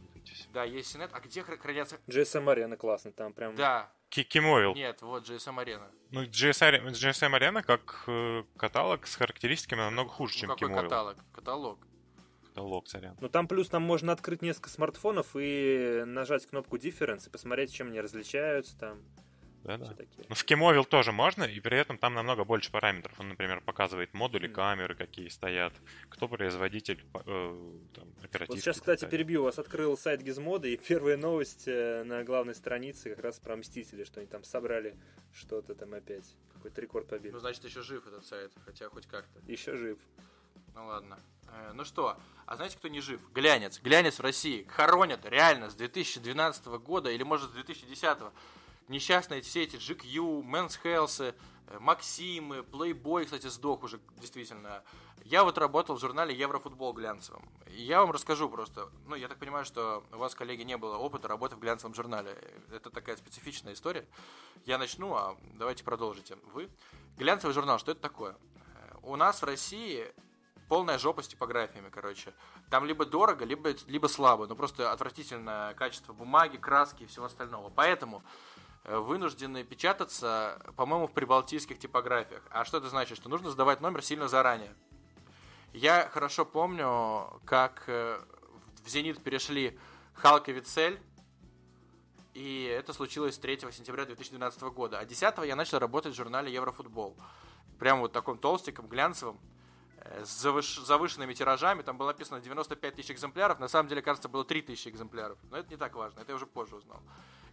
Да, есть Синет. А где хранятся... GSM Arena классный, там прям... Да. Кимовил. Нет, вот GSM Arena. Ну, GSM, GSM Arena как э, каталог с характеристиками намного хуже, ну, чем какой Кимовил. каталог? Каталог. Каталог, сорян. Ну, там плюс там можно открыть несколько смартфонов и нажать кнопку Difference и посмотреть, чем они различаются там. Да, да. Ну, в Кемовил тоже можно, и при этом там намного больше параметров. Он, например, показывает модули, камеры, какие стоят, кто производитель, э, там, оперативки. Вот сейчас, кстати, перебью. У вас открыл сайт Gizmodo, и первая новость э, на главной странице как раз про Мстители, что они там собрали что-то там опять. Какой-то рекорд побил. Ну, значит, еще жив этот сайт, хотя хоть как-то. Еще жив. Ну ладно. Э, ну что, а знаете, кто не жив? Глянец. Глянец в России. Хоронят реально с 2012 года или, может, с 2010 несчастные все эти GQ, Men's Health, э, Максимы, Playboy, кстати, сдох уже, действительно. Я вот работал в журнале Еврофутбол глянцевом. Я вам расскажу просто. Ну, я так понимаю, что у вас, коллеги, не было опыта работы в глянцевом журнале. Это такая специфичная история. Я начну, а давайте продолжите. Вы. Глянцевый журнал, что это такое? Э, у нас в России полная жопа с типографиями, короче. Там либо дорого, либо, либо слабо. Ну, просто отвратительное качество бумаги, краски и всего остального. Поэтому вынуждены печататься, по-моему, в прибалтийских типографиях. А что это значит? Что нужно сдавать номер сильно заранее. Я хорошо помню, как э, в «Зенит» перешли Халк и Вицель, и это случилось 3 сентября 2012 года. А 10 я начал работать в журнале «Еврофутбол». Прям вот таком толстиком, глянцевым, э, с завыш... завышенными тиражами. Там было написано 95 тысяч экземпляров. На самом деле, кажется, было 3 тысячи экземпляров. Но это не так важно. Это я уже позже узнал.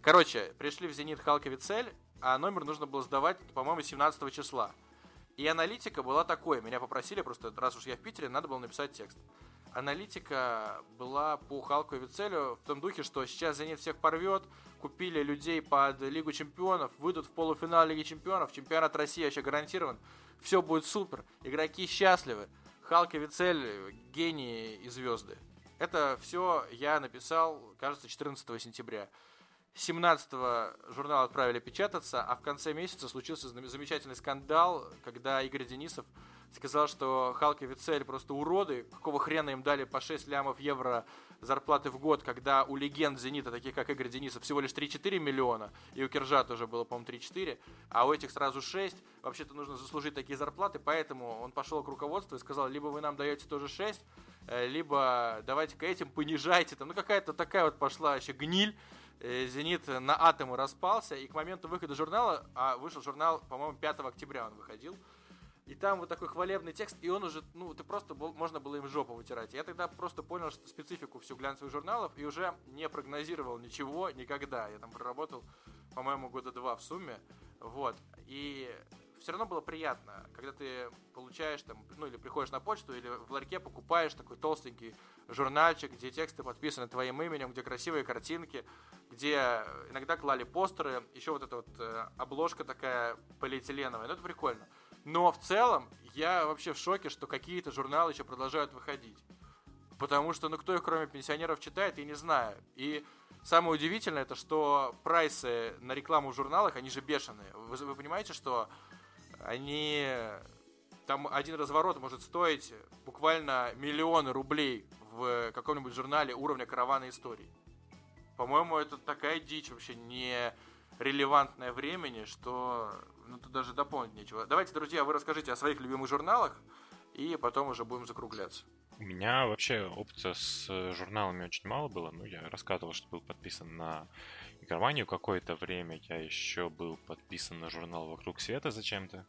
Короче, пришли в «Зенит» Халк и Вицель, а номер нужно было сдавать, по-моему, 17 числа. И аналитика была такой. Меня попросили, просто раз уж я в Питере, надо было написать текст. Аналитика была по Халку и Вицелю в том духе, что сейчас «Зенит» всех порвет, купили людей под Лигу Чемпионов, выйдут в полуфинал Лиги Чемпионов, чемпионат России вообще гарантирован, все будет супер, игроки счастливы. Халк и Вицель – гении и звезды. Это все я написал, кажется, 14 сентября. 17-го журнал отправили печататься, а в конце месяца случился замечательный скандал, когда Игорь Денисов сказал, что Халк и Вицель просто уроды, какого хрена им дали по 6 лямов евро зарплаты в год, когда у легенд «Зенита», таких как Игорь Денисов, всего лишь 3-4 миллиона, и у Киржа тоже было, по-моему, 3-4, а у этих сразу 6, вообще-то нужно заслужить такие зарплаты, поэтому он пошел к руководству и сказал, либо вы нам даете тоже 6, э, либо давайте-ка этим понижайте, там, ну какая-то такая вот пошла еще гниль, «Зенит» на атомы распался, и к моменту выхода журнала, а вышел журнал, по-моему, 5 октября он выходил, и там вот такой хвалебный текст, и он уже, ну, ты просто, был, можно было им жопу вытирать. Я тогда просто понял что специфику всю глянцевых журналов и уже не прогнозировал ничего никогда. Я там проработал, по-моему, года два в сумме. Вот. И все равно было приятно, когда ты получаешь там, ну или приходишь на почту, или в ларьке покупаешь такой толстенький журнальчик, где тексты подписаны твоим именем, где красивые картинки, где иногда клали постеры, еще вот эта вот э, обложка такая полиэтиленовая, ну это прикольно. Но в целом я вообще в шоке, что какие-то журналы еще продолжают выходить. Потому что, ну, кто их, кроме пенсионеров, читает, я не знаю. И самое удивительное, это что прайсы на рекламу в журналах, они же бешеные. Вы, вы понимаете, что они... Там один разворот может стоить буквально миллионы рублей в каком-нибудь журнале уровня каравана историй. По-моему, это такая дичь вообще не релевантное времени, что ну, тут даже дополнить нечего. Давайте, друзья, вы расскажите о своих любимых журналах, и потом уже будем закругляться. У меня вообще опыта с журналами очень мало было. Ну, я рассказывал, что был подписан на Германию какое-то время. Я еще был подписан на журнал «Вокруг света» зачем-то.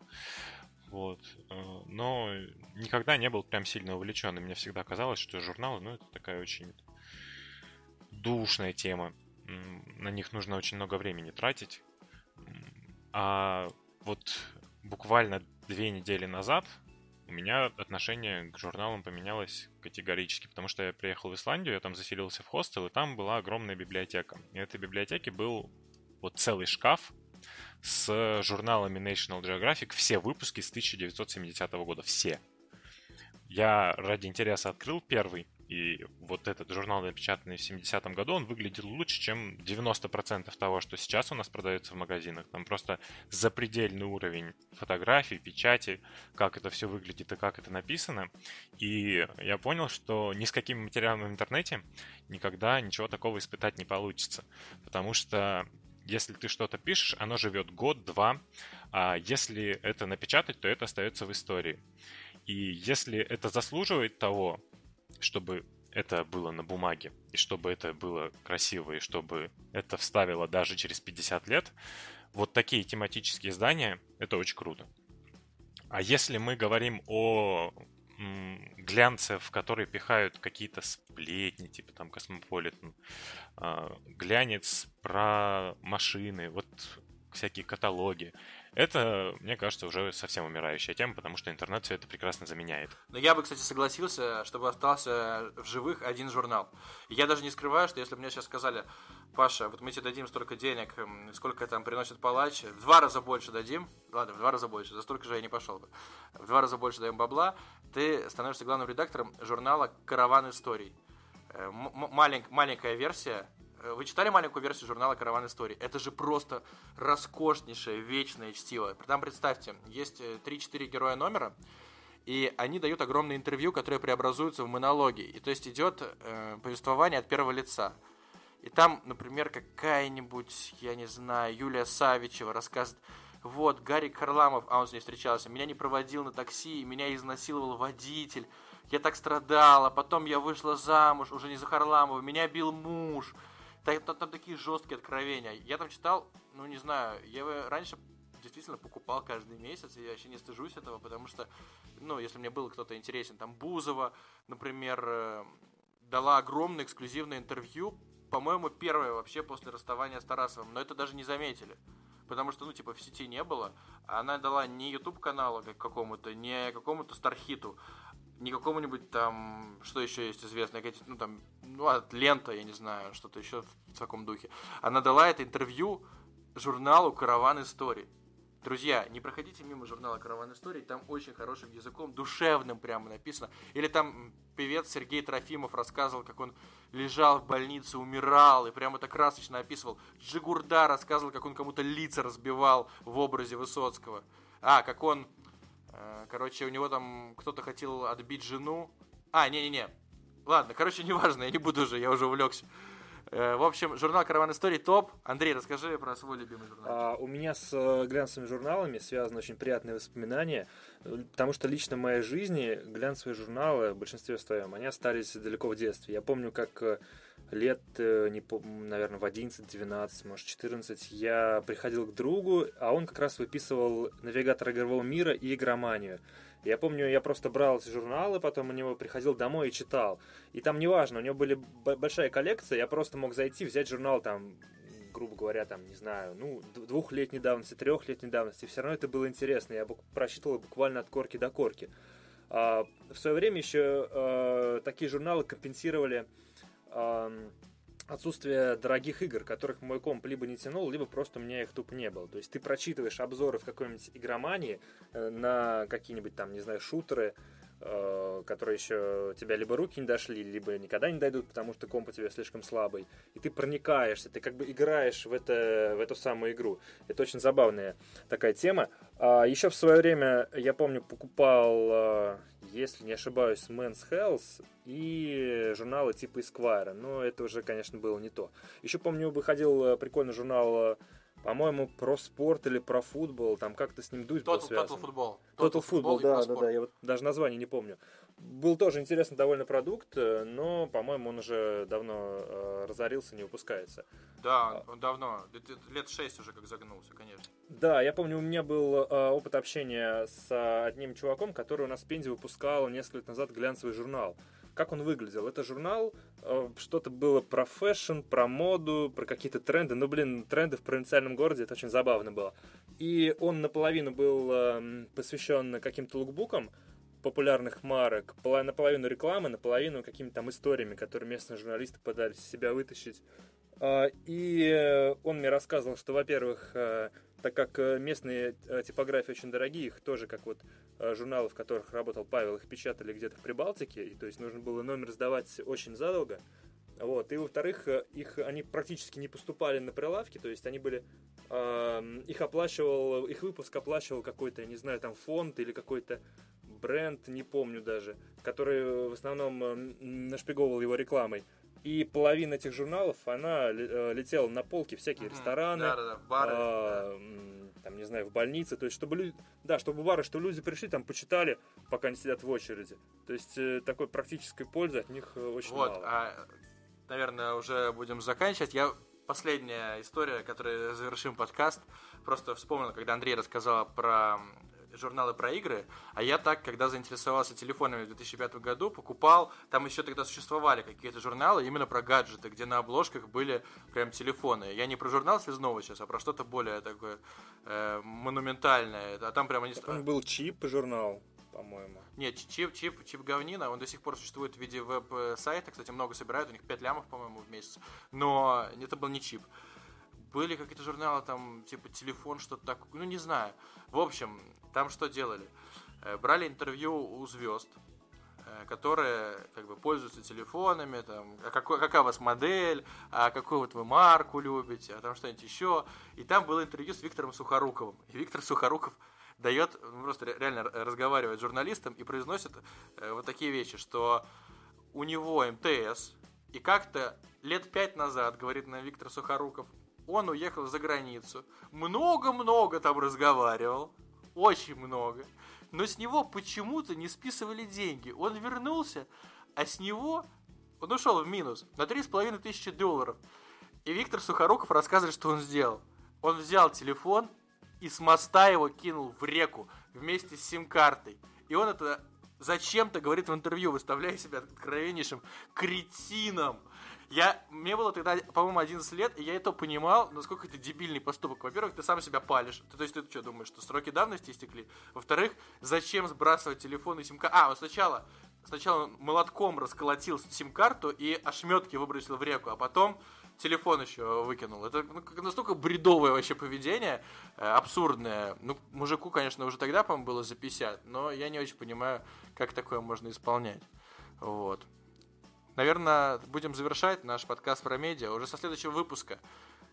Вот. Э, но никогда не был прям сильно увлечен. И мне всегда казалось, что журналы, ну, это такая очень душная тема. На них нужно очень много времени тратить. А вот буквально две недели назад у меня отношение к журналам поменялось категорически, потому что я приехал в Исландию, я там заселился в хостел, и там была огромная библиотека. И в этой библиотеке был вот целый шкаф с журналами National Geographic, все выпуски с 1970 года, все. Я ради интереса открыл первый, и вот этот журнал, напечатанный в 70-м году, он выглядел лучше, чем 90% того, что сейчас у нас продается в магазинах. Там просто запредельный уровень фотографий, печати, как это все выглядит и как это написано. И я понял, что ни с какими материалами в интернете никогда ничего такого испытать не получится. Потому что если ты что-то пишешь, оно живет год-два, а если это напечатать, то это остается в истории. И если это заслуживает того, чтобы это было на бумаге, и чтобы это было красиво, и чтобы это вставило даже через 50 лет, вот такие тематические издания, это очень круто. А если мы говорим о глянце, в которые пихают какие-то сплетни, типа там Космополитен, а, глянец про машины, вот всякие каталоги. Это, мне кажется, уже совсем умирающая тема, потому что интернет все это прекрасно заменяет. Но я бы, кстати, согласился, чтобы остался в живых один журнал. Я даже не скрываю, что если бы мне сейчас сказали, Паша, вот мы тебе дадим столько денег, сколько там приносит палач, в два раза больше дадим, ладно, в два раза больше, за столько же я не пошел бы, в два раза больше даем бабла, ты становишься главным редактором журнала «Караван историй». Э, Малень, маленькая версия, вы читали маленькую версию журнала «Караван истории»? Это же просто роскошнейшее, вечное чтиво. Там, представьте, есть 3-4 э, героя номера, и они дают огромное интервью, которое преобразуется в монологи. И то есть идет э, повествование от первого лица. И там, например, какая-нибудь, я не знаю, Юлия Савичева рассказывает, вот, Гарри Харламов, а он с ней встречался, меня не проводил на такси, меня изнасиловал водитель, я так страдала, потом я вышла замуж, уже не за Харламова, меня бил муж, там, там, там такие жесткие откровения. Я там читал, ну не знаю, я его раньше действительно покупал каждый месяц, и я вообще не стыжусь этого, потому что, ну, если мне был кто-то интересен, там Бузова, например, э, дала огромное эксклюзивное интервью по-моему, первая вообще после расставания с Тарасовым, но это даже не заметили. Потому что, ну, типа, в сети не было. Она дала не YouTube каналу какому-то, не какому-то Стархиту, не какому-нибудь там, что еще есть известно, ну, там, ну, от лента, я не знаю, что-то еще в таком духе. Она дала это интервью журналу «Караван истории». Друзья, не проходите мимо журнала «Караван истории», там очень хорошим языком, душевным прямо написано. Или там певец Сергей Трофимов рассказывал, как он лежал в больнице, умирал, и прямо так красочно описывал. Джигурда рассказывал, как он кому-то лица разбивал в образе Высоцкого. А, как он, короче, у него там кто-то хотел отбить жену. А, не-не-не, ладно, короче, неважно, я не буду уже, я уже увлекся. Э, в общем, журнал «Караван истории» топ. Андрей, расскажи про свой любимый журнал. А, у меня с э, глянцевыми журналами связаны очень приятные воспоминания, потому что лично в моей жизни глянцевые журналы в большинстве своем, они остались далеко в детстве. Я помню, как э, лет, не помню, наверное, в 11, 12, может, 14, я приходил к другу, а он как раз выписывал навигатор игрового мира и игроманию. Я помню, я просто брал журналы, потом у него приходил домой и читал. И там неважно, у него были большая коллекция, я просто мог зайти, взять журнал там, грубо говоря, там, не знаю, ну, двухлетней давности, трехлетней давности. Все равно это было интересно. Я прочитывал буквально от корки до корки. А, в свое время еще а, такие журналы компенсировали отсутствие дорогих игр, которых мой комп либо не тянул, либо просто у меня их тупо не было. То есть ты прочитываешь обзоры в какой-нибудь игромании э, на какие-нибудь там, не знаю, шутеры, которые еще тебя либо руки не дошли, либо никогда не дойдут, потому что комп у тебя слишком слабый. И ты проникаешься, ты как бы играешь в, это, в эту самую игру. Это очень забавная такая тема. А еще в свое время, я помню, покупал, э, если не ошибаюсь, Men's Health и журналы типа Esquire. Но это уже, конечно, было не то. Еще помню, выходил э, прикольный журнал э, по-моему, про спорт или про футбол, там как-то с ним дуть был связан. Total Football. Total, Total Football, да, да, да, я вот даже название не помню. Был тоже интересный довольно продукт, но, по-моему, он уже давно э, разорился, не выпускается. Да, он давно, лет шесть уже как загнулся, конечно. Да, я помню, у меня был э, опыт общения с одним чуваком, который у нас в Пензе выпускал несколько лет назад глянцевый журнал как он выглядел. Это журнал, э, что-то было про fashion, про моду, про какие-то тренды. Ну, блин, тренды в провинциальном городе, это очень забавно было. И он наполовину был э, посвящен каким-то лукбукам, популярных марок, наполовину рекламы, наполовину какими-то там историями, которые местные журналисты пытались себя вытащить. А, и э, он мне рассказывал, что, во-первых, так как э, местные э, типографии очень дорогие, их тоже, как вот э, журналы, в которых работал Павел, их печатали где-то в Прибалтике, и то есть нужно было номер сдавать очень задолго. Вот. И во-вторых, их, они практически не поступали на прилавки, то есть они были, э, их оплачивал, их выпуск оплачивал какой-то, я не знаю, там фонд или какой-то бренд, не помню даже, который в основном нашпиговал его рекламой. И половина этих журналов, она э, летела на полки, всякие рестораны, да, да, да, бары, а, да. там, не знаю, в больнице. То есть, чтобы люди, да, чтобы бары, чтобы люди пришли, там, почитали, пока они сидят в очереди. То есть, э, такой практической пользы от них э, очень вот, мало. А, наверное, уже будем заканчивать. Я последняя история, которой завершим подкаст. Просто вспомнил, когда Андрей рассказал про журналы про игры, а я так, когда заинтересовался телефонами в 2005 году, покупал, там еще тогда существовали какие-то журналы именно про гаджеты, где на обложках были прям телефоны. Я не про журнал Слезнова сейчас, а про что-то более такое э, монументальное. А там прям они... Он был чип журнал по-моему. Нет, чип, чип, чип говнина, он до сих пор существует в виде веб-сайта, кстати, много собирают, у них 5 лямов, по-моему, в месяц, но это был не чип. Были какие-то журналы, там, типа, телефон, что-то такое, ну, не знаю. В общем, там что делали? Э, брали интервью у звезд, э, которые как бы пользуются телефонами, там, а какой, какая у вас модель, а какую вот вы марку любите, а там что-нибудь еще. И там было интервью с Виктором Сухоруковым. И Виктор Сухоруков дает, ну, просто реально разговаривает с журналистом и произносит э, вот такие вещи, что у него МТС, и как-то лет пять назад, говорит нам Виктор Сухоруков, он уехал за границу, много-много там разговаривал, очень много. Но с него почему-то не списывали деньги. Он вернулся, а с него он ушел в минус на 3,5 тысячи долларов. И Виктор Сухоруков рассказывает, что он сделал. Он взял телефон и с моста его кинул в реку вместе с сим-картой. И он это зачем-то говорит в интервью, выставляя себя откровеннейшим кретином. Я, мне было тогда, по-моему, 11 лет, и я это понимал, насколько это дебильный поступок. Во-первых, ты сам себя палишь. Ты, то есть ты что думаешь, что сроки давности истекли? Во-вторых, зачем сбрасывать телефон и сим-карту? А, вот сначала, сначала молотком расколотил сим-карту и ошметки выбросил в реку, а потом телефон еще выкинул. Это ну, настолько бредовое вообще поведение, э, абсурдное. Ну, мужику, конечно, уже тогда, по-моему, было за 50, но я не очень понимаю, как такое можно исполнять. Вот. Наверное, будем завершать наш подкаст про медиа. Уже со следующего выпуска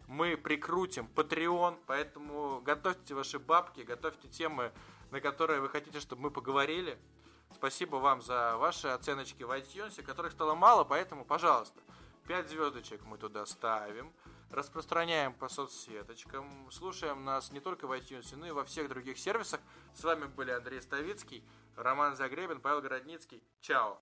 мы прикрутим Patreon, поэтому готовьте ваши бабки, готовьте темы, на которые вы хотите, чтобы мы поговорили. Спасибо вам за ваши оценочки в iTunes, которых стало мало, поэтому, пожалуйста, 5 звездочек мы туда ставим, распространяем по соцсеточкам, слушаем нас не только в iTunes, но и во всех других сервисах. С вами были Андрей Ставицкий, Роман Загребин, Павел Городницкий. Чао!